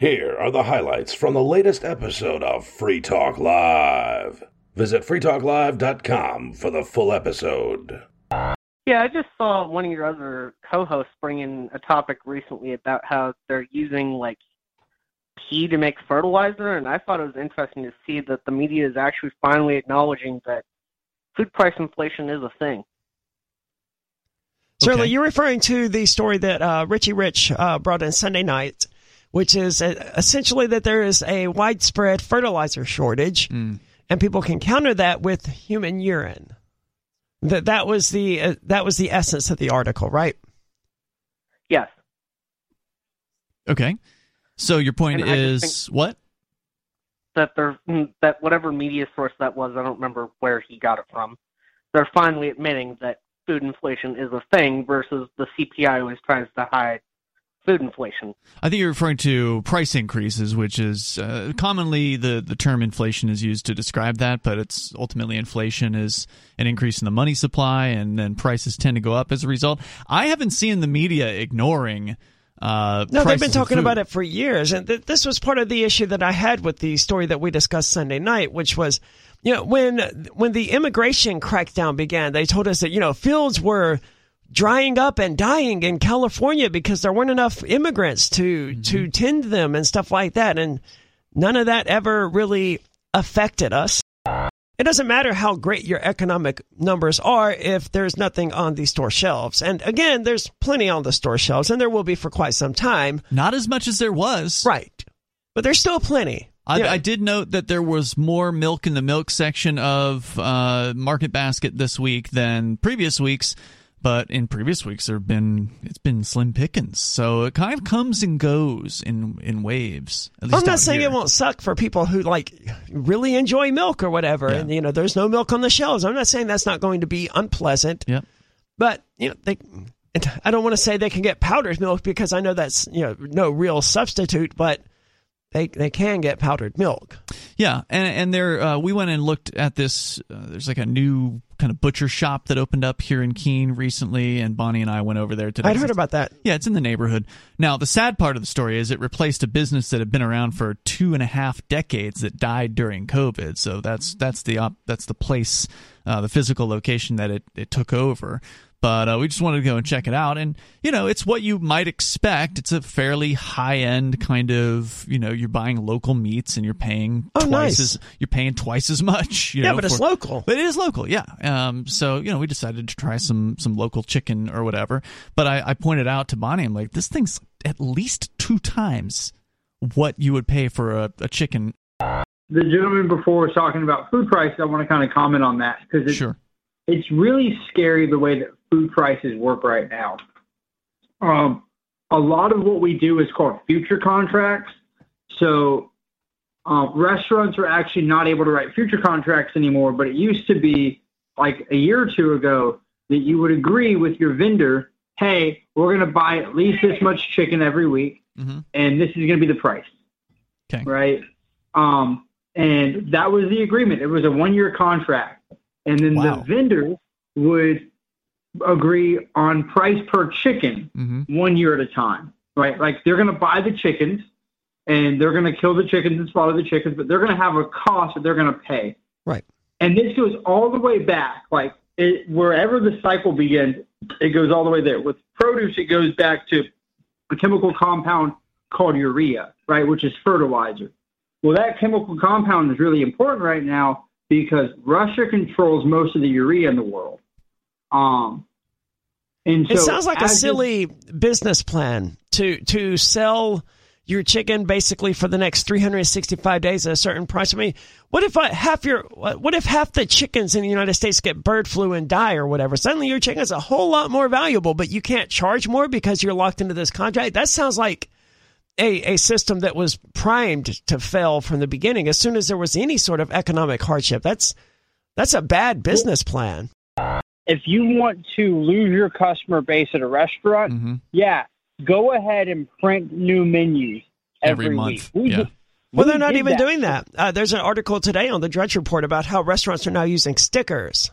Here are the highlights from the latest episode of Free Talk Live. Visit freetalklive.com for the full episode. Yeah, I just saw one of your other co-hosts bring in a topic recently about how they're using like pee to make fertilizer, and I thought it was interesting to see that the media is actually finally acknowledging that food price inflation is a thing. Certainly, Okay. you're referring to the story that uh, Richie Rich uh, brought in Sunday night, which is essentially that there is a widespread fertilizer shortage, Mm. and people can counter that with human urine. That that was the uh, that was the essence of the article, right? Yes. Okay. So your point And is what? that they're mm, that whatever media source that was, I don't remember where he got it from. They're finally admitting that food inflation is a thing versus the CPI always tries to hide food inflation. I think you're referring to price increases, which is uh, commonly the, the term inflation is used to describe that, but it's ultimately inflation is an increase in the money supply, and then prices tend to go up as a result. I haven't seen the media ignoring. Uh, No, they've been talking about it for years, and th- this was part of the issue that I had with the story that we discussed Sunday night, which was, you know, when when the immigration crackdown began, they told us that you know fields were drying up and dying in California because there weren't enough immigrants to to tend them and stuff like that, and none of that ever really affected us. It doesn't matter how great your economic numbers are if there's nothing on the store shelves. And again, there's plenty on the store shelves, and there will be for quite some time. Not as much as there was. Right. But there's still plenty. I, Yeah. I did note that there was more milk in the milk section of uh, Market Basket this week than previous weeks, but in previous weeks there have been it's been slim pickings. So it kind of comes and goes in in waves. At least I'm not saying here. it won't suck for people who like really enjoy milk or whatever, Yeah. and you know, there's no milk on the shelves. I'm not saying that's not going to be unpleasant, Yep. but you know, they. I don't want to say they can get powdered milk because I know that's you know no real substitute, but they they can get powdered milk. Yeah, and and there uh, we went and looked at this. Uh, there's like a new kind of butcher shop that opened up here in Keene recently, and Bonnie and I went over there today. I'd heard about that. Yeah, it's in the neighborhood. Now, the sad part of the story is it replaced a business that had been around for two and a half decades that died during COVID. So that's that's the op- that's the place, uh, the physical location that it, it took over. But uh, we just wanted to go and check it out, and you know, it's what you might expect. It's a fairly high end kind of, you know, you're buying local meats and you're paying Oh, twice nice. as you're paying twice as much. You Yeah, know, but it's local. but it is local, yeah. Um, so you know, we decided to try some some local chicken or whatever. But I, I pointed out to Bonnie, I'm like, this thing's at least two times what you would pay for a, a chicken. the gentleman before was talking about food prices. I want to kind of comment on that because it's, Sure. It's really scary the way that food prices work right now. Um, a lot of what we do is called future contracts. So uh, restaurants are actually not able to write future contracts anymore, but it used to be like a year or two ago that you would agree with your vendor, hey, we're going to buy at least this much chicken every week, Mhm. and this is going to be the price. Okay. Right? Um, and that was the agreement. It was a one year contract. And then Wow. the vendor would agree on price per chicken hmm one year at a time, right? Like they're going to buy the chickens and they're going to kill the chickens and slaughter the chickens, but they're going to have a cost that they're going to pay. Right. And this goes all the way back, like it, wherever the cycle begins, it goes all the way there. With produce, it goes back to a chemical compound called urea, right, which is fertilizer. Well, that chemical compound is really important right now because Russia controls most of the urea in the world. Um, and so it sounds like a as this- silly business plan to to sell your chicken basically for the next 365 days at a certain price. I mean, what if uh, half your what if half the chickens in the United States get bird flu and die or whatever? Suddenly your chicken is a whole lot more valuable, but you can't charge more because you're locked into this contract. That sounds like a, a system that was primed to fail from the beginning. As soon as there was any sort of economic hardship, that's that's a bad business plan. if you want to lose your customer base at a restaurant, hmm yeah, go ahead and print new menus Every, every, month. week. We yeah. Well, we they're not even that. doing that. Uh, there's an article today on the Drudge Report about how restaurants are now using stickers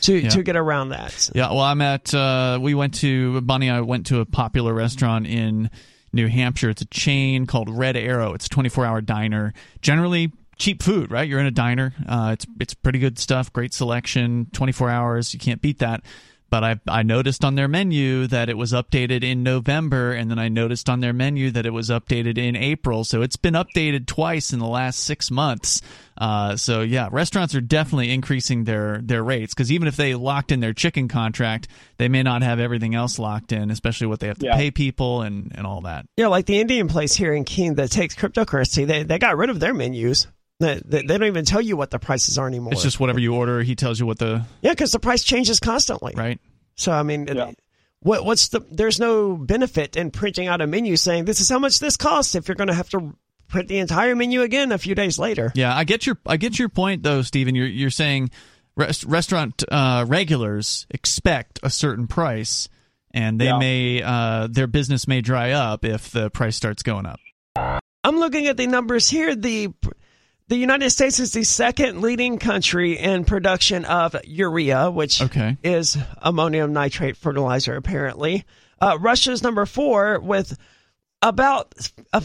to Yeah. to get around that. Yeah, well, I'm at. Uh, we went to Bonnie. and I went to a popular restaurant in New Hampshire. It's a chain called Red Arrow. It's a 24 hour diner. Generally cheap food, right? You're in a diner. Uh, it's it's pretty good stuff. Great selection. 24 hours. You can't beat that. But I I noticed on their menu that it was updated in November, and then I noticed on their menu that it was updated in April. So it's been updated twice in the last six months. Uh, so yeah, restaurants are definitely increasing their their rates because even if they locked in their chicken contract, they may not have everything else locked in, especially what they have to Yeah. pay people and and all that. Yeah, like the Indian place here in Keene that takes cryptocurrency, they they got rid of their menus. They, they, they don't even tell you what the prices are anymore. It's just whatever you order. He tells you what the yeah, because the price changes constantly. right. So I mean, Yeah. what what's the? There's no benefit in printing out a menu saying this is how much this costs if you're going to have to print the entire menu again a few days later. Yeah, I get your I get your point though, Stephen. You're you're saying rest, restaurant uh, regulars expect a certain price, and they Yeah. may uh, their business may dry up if the price starts going up. I'm looking at the numbers here. The the United States is the second leading country in production of urea, which Okay. is ammonium nitrate fertilizer. Apparently, uh, Russia's number four with about uh,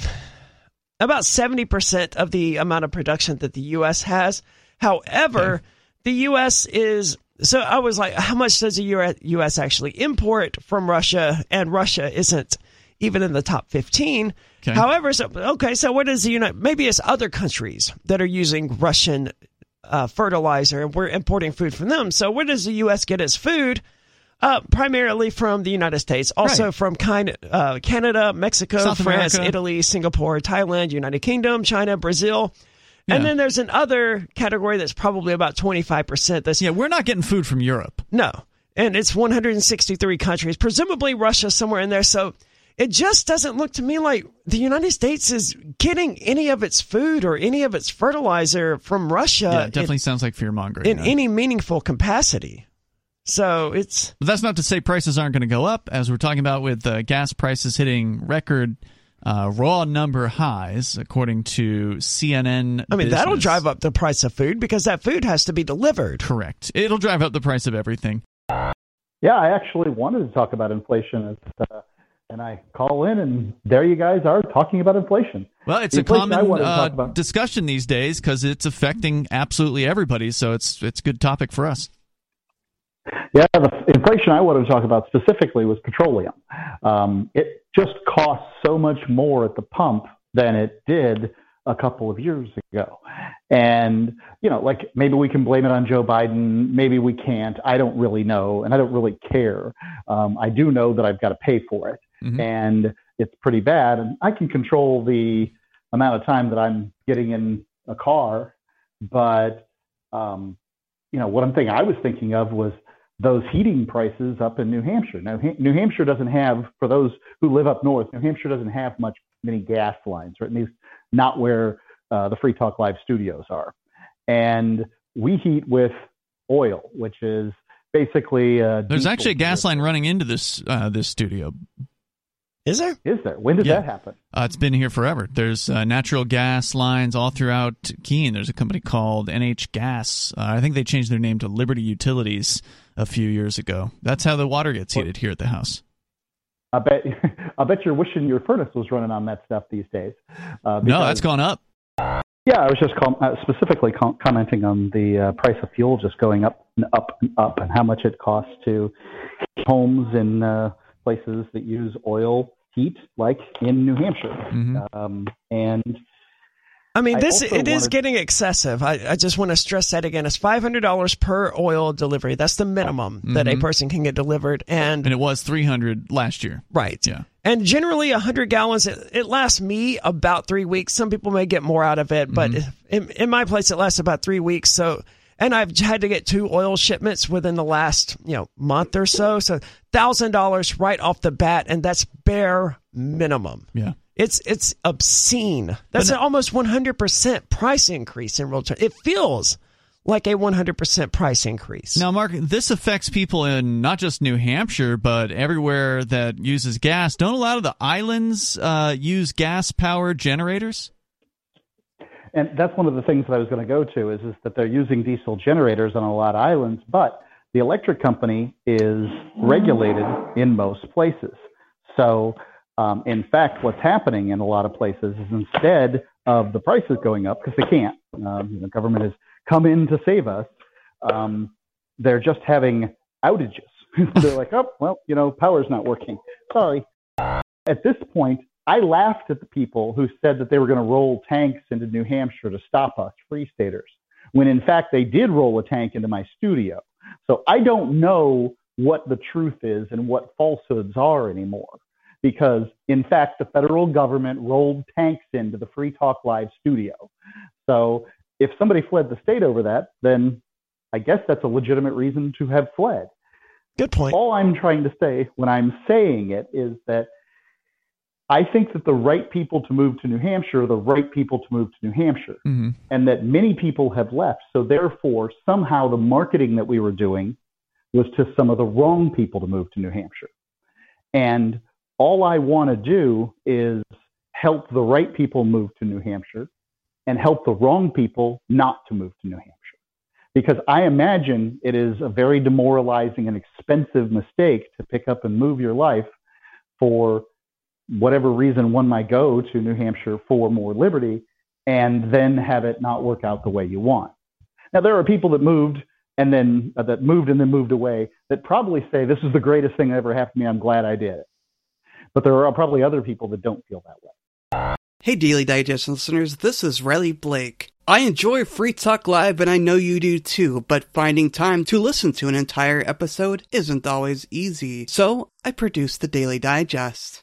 about seventy percent of the amount of production that the U.S. has. However, the U.S. is so. I was like, how much does the U.S. actually import from Russia? And Russia isn't even in the top fifteen. Okay. However, so okay, so what is the United? Maybe it's other countries that are using Russian uh, fertilizer, and we're importing food from them. So where does the U.S. get its food? Uh, primarily from the United States, also Right. from kind uh, Canada, Mexico, South France, America. Italy, Singapore, Thailand, United Kingdom, China, Brazil. And Yeah. then there's an other category that's probably about 25%. That's Yeah, we're not getting food from Europe. no. And it's 163 countries, presumably Russia somewhere in there. So it just doesn't look to me like the United States is getting any of its food or any of its fertilizer from Russia yeah, it definitely sounds like fear mongering. in, in any meaningful capacity. So it's But that's not to say prices aren't going to go up, as we're talking about with uh, gas prices hitting record uh, raw number highs, according to CNN. I mean, that'll drive up the price of food because that food has to be delivered. Correct. It'll drive up the price of everything. Yeah, I actually wanted to talk about inflation, uh, and I call in, and there you guys are talking about inflation. Well, it's The a common uh, discussion these days because it's affecting absolutely everybody. So it's it's a good topic for us. Yeah, the inflation I wanted to talk about specifically was petroleum. Um, it just costs so much more at the pump than it did a couple of years ago. And, you know, like maybe we can blame it on Joe Biden, maybe we can't. I don't really know, and I don't really care. Um, I do know that I've got to pay for it, Mhm. and it's pretty bad. And I can control the amount of time that I'm getting in a car, but, um, you know, one thing I was thinking of was those heating prices up in New Hampshire. Now, Ha- New Hampshire doesn't have, for those who live up north, New Hampshire doesn't have much many gas lines, or at least not where uh, the Free Talk Live studios are. And we heat with oil, which is basically uh, There's actually a gas line running into this uh, this studio. Is there? Is there? When did Yeah. that happen? Uh, it's been here forever. There's uh, natural gas lines all throughout Keene. There's a company called NH Gas. Uh, I think they changed their name to Liberty Utilities a few years ago. That's how the water gets heated here at the house. I bet. I bet you're wishing your furnace was running on that stuff these days. Uh, No, that's gone up. Yeah, I was just com- uh, specifically com- commenting on the uh, price of fuel just going up and up and up, and how much it costs to heat homes in uh, places that use oil heat, like in New Hampshire. Mhm. Um, and I mean, I this also it is wanted- getting excessive. I, I just want to stress that again. It's five hundred dollars per oil delivery. That's the minimum that a Mhm. person can get delivered, and And it was 300 last year. right, Yeah. And generally, hundred gallons it, it lasts me about three weeks. Some people may get more out of it, but in, in my place, it lasts about three weeks. So, and I've had to get two oil shipments within the last you know month or so. So, thousand dollars right off the bat, and that's bare minimum. Yeah. It's it's obscene. That's an almost 100% price increase in real terms. It feels like a 100% price increase. Now, Mark, this affects people in not just New Hampshire, but everywhere that uses gas. Don't a lot of the islands uh, use gas powered generators? And that's one of the things that I was going to go to is is that they're using diesel generators on a lot of islands, but the electric company is regulated in most places. So Um, in fact, what's happening in a lot of places is instead of the prices going up, because they can't, um, the government has come in to save us, um, they're just having outages. they're like, oh, well, you know, power's not working. Sorry. At this point, I laughed at the people who said that they were going to roll tanks into New Hampshire to stop us, free staters, when in fact they did roll a tank into my studio. So I don't know what the truth is and what falsehoods are anymore because in fact the federal government rolled tanks into the Free Talk Live studio. So if somebody fled the state over that, then I guess that's a legitimate reason to have fled. Good point. All I'm trying to say when I'm saying it is that I think that the right people to move to New Hampshire are the right people to move to New Hampshire, mm-hmm. and that many people have left. So therefore, somehow the marketing that we were doing was to some of the wrong people to move to New Hampshire. And all I want to do is help the right people move to New Hampshire and help the wrong people not to move to New Hampshire. Because I imagine it is a very demoralizing and expensive mistake to pick up and move your life for whatever reason one might go to New Hampshire for more liberty and then have it not work out the way you want. Now, there are people that moved and then uh, that moved and then moved away that probably say this is the greatest thing that ever happened to me. I'm glad I did it. But there are probably other people that don't feel that way. Hey, Daily Digest listeners, this is Riley Blake. I enjoy Free Talk Live, and I know you do too, but finding time to listen to an entire episode isn't always easy. So I produce the Daily Digest.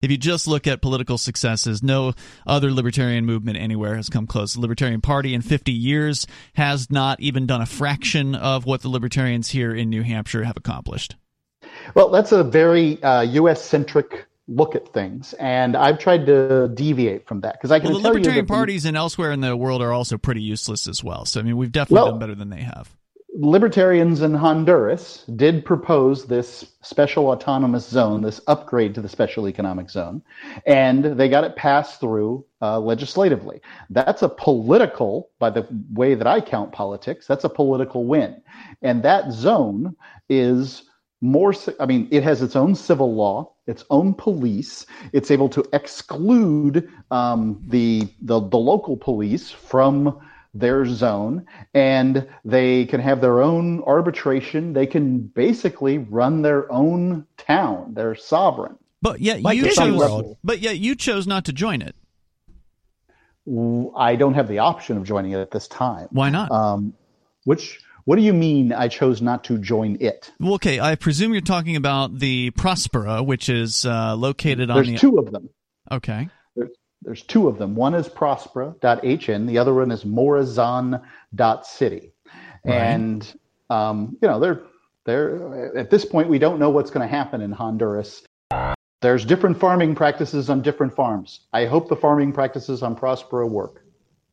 If you just look at political successes, no other libertarian movement anywhere has come close. The Libertarian Party in 50 years has not even done a fraction of what the libertarians here in New Hampshire have accomplished. Well, that's a very uh, U.S. centric look at things, and I've tried to deviate from that because I can. Well, the libertarian parties and elsewhere in the world are also pretty useless as well. So I mean, we've definitely well, done better than they have libertarians in Honduras did propose this special autonomous zone, this upgrade to the special economic zone, and they got it passed through uh, legislatively. That's a political, by the way that I count politics, that's a political win. And that zone is more, I mean, it has its own civil law, its own police. It's able to exclude um, the, the, the local police from their zone and they can have their own arbitration. They can basically run their own town. They're sovereign. But yet like you chose, but yet you chose not to join it. I don't have the option of joining it at this time. Why not? Um, which what do you mean I chose not to join it? Well, okay, I presume you're talking about the Prospera, which is uh, located on There's the. There's two of them. Okay. There's two of them. One is Prospera.hn. The other one is Morazan.city. Right. And um, you know, they're they're at this point we don't know what's going to happen in Honduras. There's different farming practices on different farms. I hope the farming practices on Prospera work.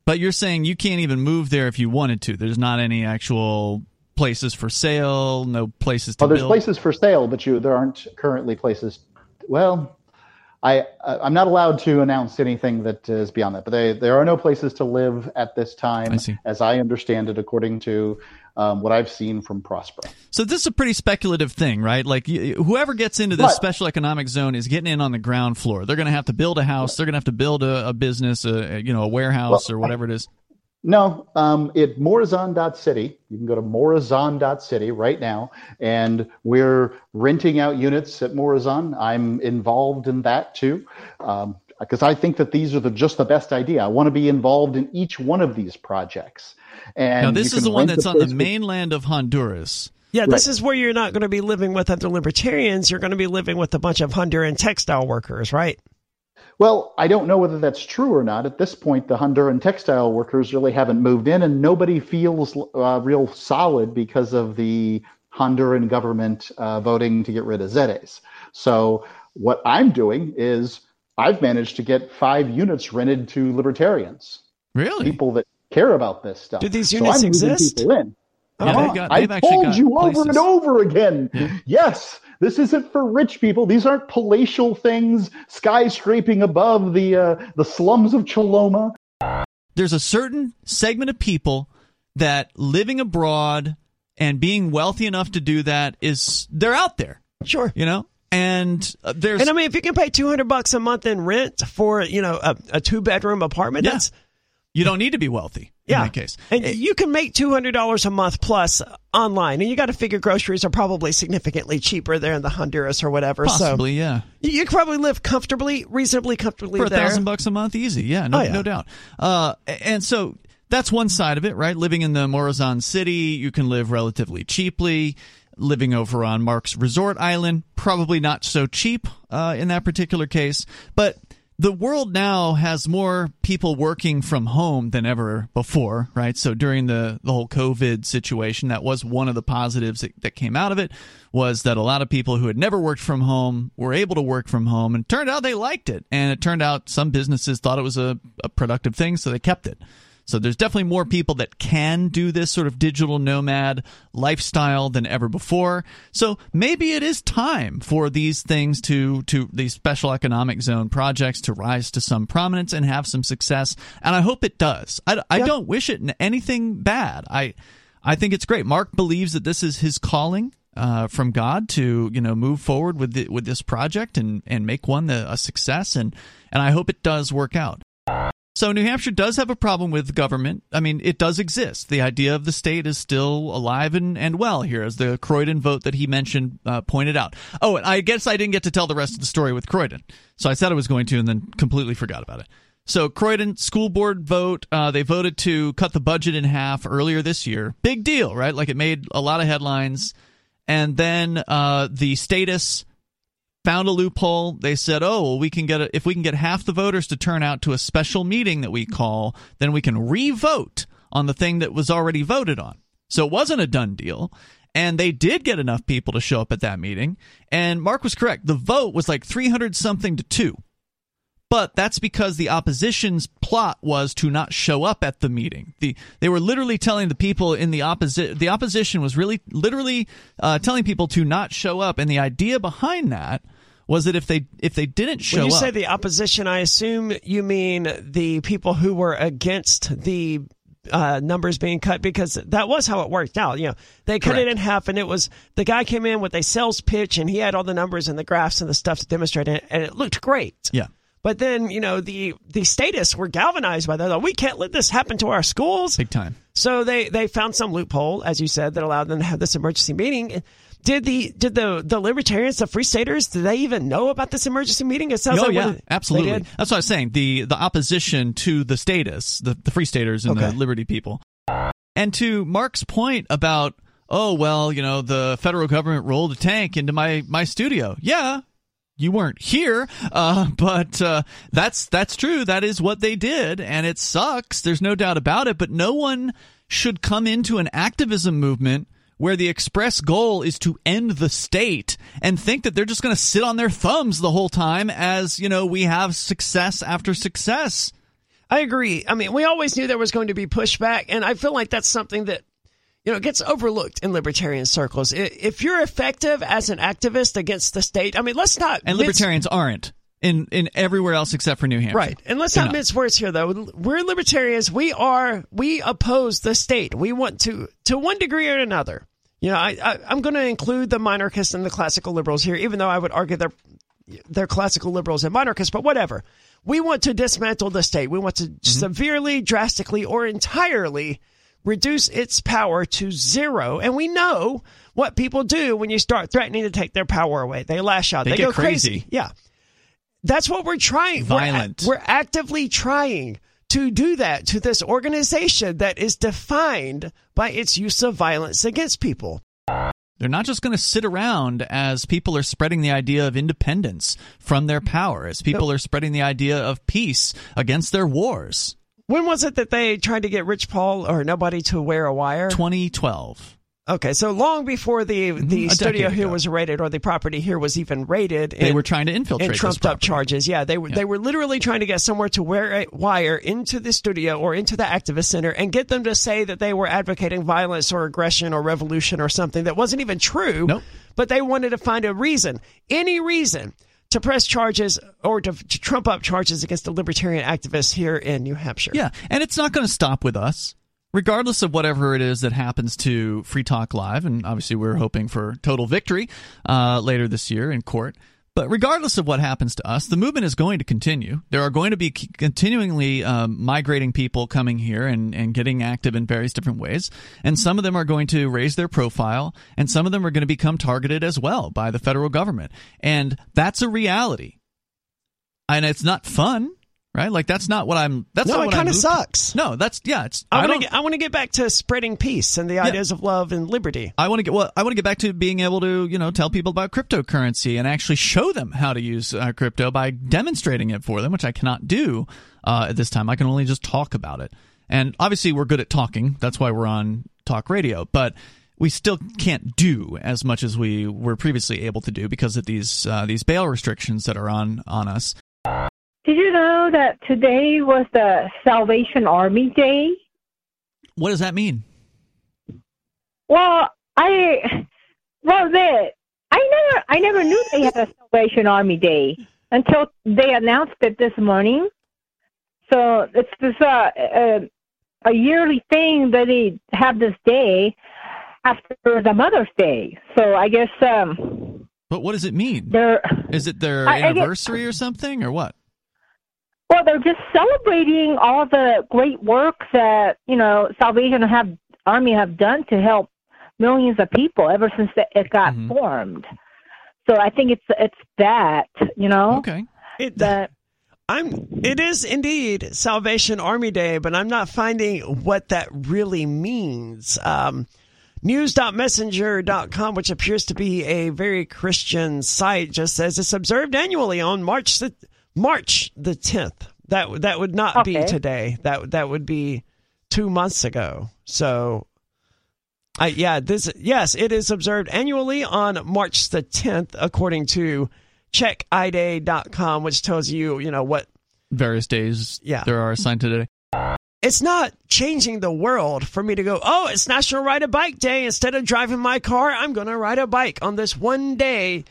But you're saying you can't even move there if you wanted to. There's not any actual places for sale, no places to. Oh, there's build. places for sale, but you there aren't currently places. Well, I, I'm not allowed to announce anything that is beyond that, but they, there are no places to live at this time, I as I understand it, according to um, what I've seen from Prospera. So this is a pretty speculative thing, right? Like whoever gets into this but, special economic zone is getting in on the ground floor. They're going to have to build a house. They're going to have to build a, a business, a, you know, a warehouse well, or whatever it is. No, um, at Morazan.city, you can go to Morazan.city right now, and we're renting out units at Morazan. I'm involved in that too, because um, I think that these are the, just the best idea. I want to be involved in each one of these projects. And now, this is the one that's on the mainland of Honduras. Yeah, this right. is where you're not going to be living with other libertarians. You're going to be living with a bunch of Honduran textile workers, right? Well, I don't know whether that's true or not. At this point, the Honduran textile workers really haven't moved in, and nobody feels uh, real solid because of the Honduran government uh, voting to get rid of ZEDEs. So, what I'm doing is I've managed to get five units rented to libertarians. Really? People that care about this stuff. Do these So units I'm exist? people in. Yeah, Come they've got- I they've actually told got you over and over again. Yes, this isn't for rich people. These aren't palatial things skyscraping above the uh, the slums of Choloma. there's a certain segment of people that living abroad and being wealthy enough to do that is they're out there, Sure. you know. And uh, there's And I mean, if you can pay two hundred bucks a month in rent for you know a, a two bedroom apartment, Yeah. that's you don't need to be wealthy yeah. in that case. and you can make two hundred dollars a month plus online, and you got to figure groceries are probably significantly cheaper there in the Honduras or whatever. Possibly, yeah. You, you can probably live comfortably, reasonably comfortably for a there. thousand bucks a month, easy. Yeah, no, Oh, yeah. no doubt. Uh, and so that's one side of it, right? Living in the Morazan city, you can live relatively cheaply. Living over on Mark's Resort Island, probably not so cheap uh, in that particular case. But the world now has more people working from home than ever before, right? So during the, the whole COVID situation, that was one of the positives that, that came out of it was that a lot of people who had never worked from home were able to work from home and turned out they liked it. And it turned out some businesses thought it was a, a productive thing, so they kept it. So there's definitely more people that can do this sort of digital nomad lifestyle than ever before. So maybe it is time for these things to to these special economic zone projects to rise to some prominence and have some success. And I hope it does. I, I Yeah. don't wish it anything bad. I I think it's great. Mark believes that this is his calling. Uh, from God to you know move forward with the, with this project and and make one the, a success and and I hope it does work out. So New Hampshire does have a problem with government. I mean, it does exist. The idea of the state is still alive and, and well here, as the Croydon vote that he mentioned uh, pointed out. Oh, I guess I didn't get to tell the rest of the story with Croydon. So I said I was going to and then completely forgot about it. So Croydon school board vote, uh, they voted to cut the budget in half earlier this year. Big deal, right? Like it made a lot of headlines. And then uh, the status found a loophole. They said, "Oh, well, we can get a, if we can get half the voters to turn out to a special meeting that we call, then we can re-vote on the thing that was already voted on." So it wasn't a done deal. And they did get enough people to show up at that meeting. And Mark was correct. The vote was like 300 something to 2. But that's because the opposition's plot was to not show up at the meeting. The they were literally telling the people in the opposi- the opposition was really literally uh, telling people to not show up, and the idea behind that was that if they if they didn't show When you up, say the opposition, I assume you mean the people who were against the uh, numbers being cut because that was how it worked out. You know, they cut it in half, and it was the guy came in with a sales pitch, and he had all the numbers and the graphs and the stuff to demonstrate it, and it looked great. yeah, But then, you know, the the statists were galvanized by that. Like, we can't let this happen to our schools. big time. So they they found some loophole, as you said, that allowed them to have this emergency meeting. Did the did the the libertarians, the free staters, did they even know about this emergency meeting? It sounds oh like yeah, absolutely. That's what I was saying. The the opposition to the statists, the the free staters and the liberty people, and to Mark's point about oh well, you know the federal government rolled a tank into my my studio. Yeah. You weren't here, uh, but uh, that's that's true. That is what they did, and it sucks. There's no doubt about it. But no one should come into an activism movement where the express goal is to end the state and think that they're just going to sit on their thumbs the whole time as, you know, we have success after success. I agree. I mean, we always knew there was going to be pushback, and I feel like that's something that you know gets overlooked in libertarian circles. If you're effective as an activist against the state, I mean, let's not And libertarians aren't in, in everywhere else except for New Hampshire. Right. And let's not mince words here, though. We're libertarians. We are, we oppose the state. We want to, to one degree or another. You know, I, I, I'm going to include the monarchists and the classical liberals here, even though I would argue they're, they're classical liberals and monarchists, but whatever. We want to dismantle the state. We want to mm-hmm. severely, drastically, or entirely reduce its power to zero. And we know what people do when you start threatening to take their power away. They lash out. They They, get go crazy. crazy. Yeah. That's what we're trying. We're Violent. We're, actively trying to do that to this organization that is defined by its use of violence against people. They're not just going to sit around as people are spreading the idea of independence from their power, as people are spreading the idea of peace against their wars. When was it that they tried to get Rich Paul or nobody to wear a wire? 2012. Okay, so long before the the Mm-hmm. A studio here ago. was raided or the property here was even raided, They and- were trying to infiltrate and trumped up charges. Yeah, they were Yeah. they were literally trying to get somewhere to wear a wire into the studio or into the activist center and get them to say that they were advocating violence or aggression or revolution or something that wasn't even true. Nope. But they wanted to find a reason, any reason, to press charges or to, to trump up charges against the libertarian activists here in New Hampshire. Yeah, and it's not going to stop with us. Regardless of whatever it is that happens to Free Talk Live, and obviously we're hoping for total victory uh, later this year in court. But regardless of what happens to us, the movement is going to continue. There are going to be c- continuingly um, migrating people coming here and, and getting active in various different ways. And some of them are going to raise their profile, and some of them are going to become targeted as well by the federal government. And that's a reality. And it's not fun, right? Like that's not what I'm. That's No, not it kinda moved- sucks. No, that's yeah. It's I want to get, I want to get back to spreading peace and the ideas of love and liberty. I want to get well. I want to get back to being able to, you know, tell people about cryptocurrency and actually show them how to use uh, crypto by demonstrating it for them, which I cannot do uh, at this time. I can only just talk about it. And obviously, we're good at talking. That's why we're on talk radio. But we still can't do as much as we were previously able to do because of these uh, these bail restrictions that are on on us. Did you know that today was the Salvation Army Day? What does that mean? Well, I well the I never I never knew they had a Salvation Army Day until they announced it this morning. So it's this uh, uh, a yearly thing that they have this day after the Mother's Day. So I guess um But what does it mean? Is it their I- I get- anniversary or something, or what? Well, they're just celebrating all the great work that you know Salvation have Army have done to help millions of people ever since the, it got Mhm. formed. So I think it's it's that you know Okay. It, that I'm. It is indeed Salvation Army Day, but I'm not finding what that really means. Um, News.messenger.com, which appears to be a very Christian site, just says it's observed annually on March the March the 10th. That that would not be today. That that would be two months ago. So, I yeah, this yes, it is observed annually on March the 10th, according to checkiday.com, which tells you, you know, what Various days Yeah. there are assigned today. it's not changing the world for me to go, oh, it's National Ride a Bike Day. Instead of driving my car, I'm going to ride a bike on this one day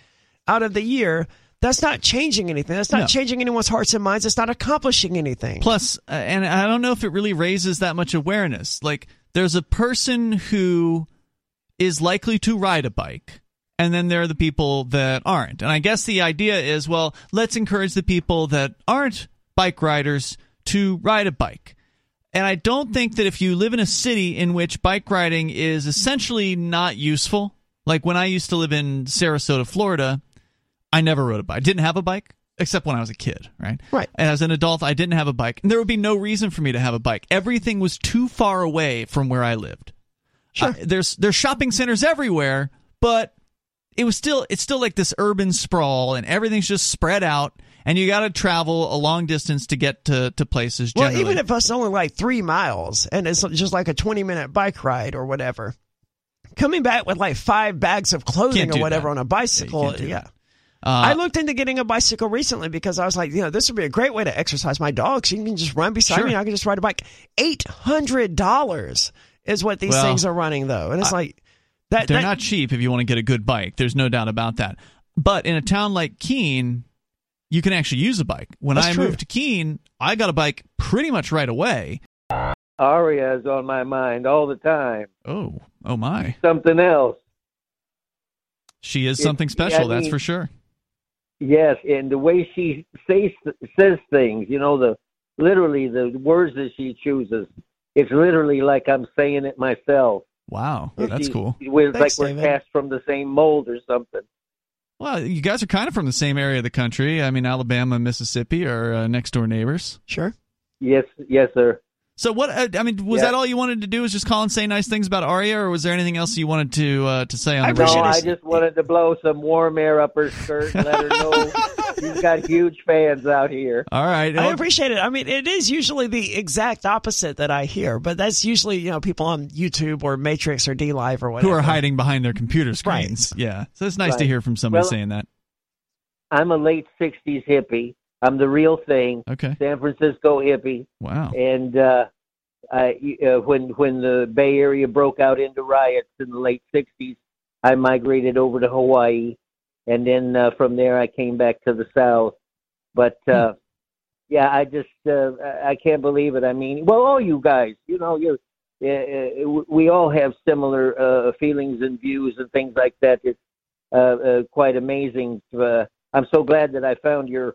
out of the year. That's not changing anything. That's not No. changing anyone's hearts and minds. It's not accomplishing anything. Plus, uh, and I don't know if it really raises that much awareness. Like, there's a person who is likely to ride a bike, and then there are the people that aren't. And I guess the idea is, well, let's encourage the people that aren't bike riders to ride a bike. And I don't think that if you live in a city in which bike riding is essentially not useful, like when I used to live in Sarasota, Florida, I never rode a bike. I didn't have a bike except when I was a kid, right? Right. And as an adult, I didn't have a bike. And there would be no reason for me to have a bike. Everything was too far away from where I lived. Sure. Uh, there's there's shopping centers everywhere, but it was still it's still like this urban sprawl and everything's just spread out and you got to travel a long distance to get to to places well, even if it's only like three miles and it's just like a 20 minute bike ride or whatever, coming back with like five bags of clothing or whatever that. on a bicycle, Yeah, you can't do yeah. That. I uh, looked into getting a bicycle recently because I was like, you know, this would be a great way to exercise my dog. She can just run beside Sure. me. I can just ride a bike. Eight hundred dollars is what these Well, things are running, though, and it's like that. they're that- not cheap if you want to get a good bike. There's no doubt about that. But in a town like Keene, you can actually use a bike. When I true. moved to Keene, I got a bike pretty much right away. Aria is on my mind all the time. Oh, oh my. Something else. She is It- something special, I that's for sure. Yes, and the way she says says things, you know, the literally the words that she chooses. It's literally like I'm saying it myself. Wow, that's she- cool. It's Thanks, like we're David. cast from the same mold or something. Well, you guys are kind of from the same area of the country. I mean, Alabama and Mississippi are uh, next door neighbors. sure. Yes, yes, sir. So what? Uh, I mean, was Yeah. that all you wanted to do? Was just call and say nice things about Aria, or was there anything else you wanted to uh, to say on I the No, radio? it. I just wanted to blow some warm air up her skirt and let her know You've got huge fans out here. All right. I appreciate it. I mean, it is usually the exact opposite that I hear, but that's usually you know people on YouTube or Matrix or DLive or whatever Who are hiding behind their computer screens. Yeah. So it's nice to hear from somebody Well, saying that. I'm a late '60s hippie. I'm the real thing. Okay. San Francisco hippie. Wow. And uh, I, uh, when when the Bay Area broke out into riots in the late '60s, I migrated over to Hawaii, and then uh, from there I came back to the South. But uh, yeah, I just uh, I I can't believe it. I mean, well, all you guys, you know, you uh, uh, we all have similar uh, feelings and views and things like that. It's uh, uh, quite amazing. Uh, I'm so glad that I found your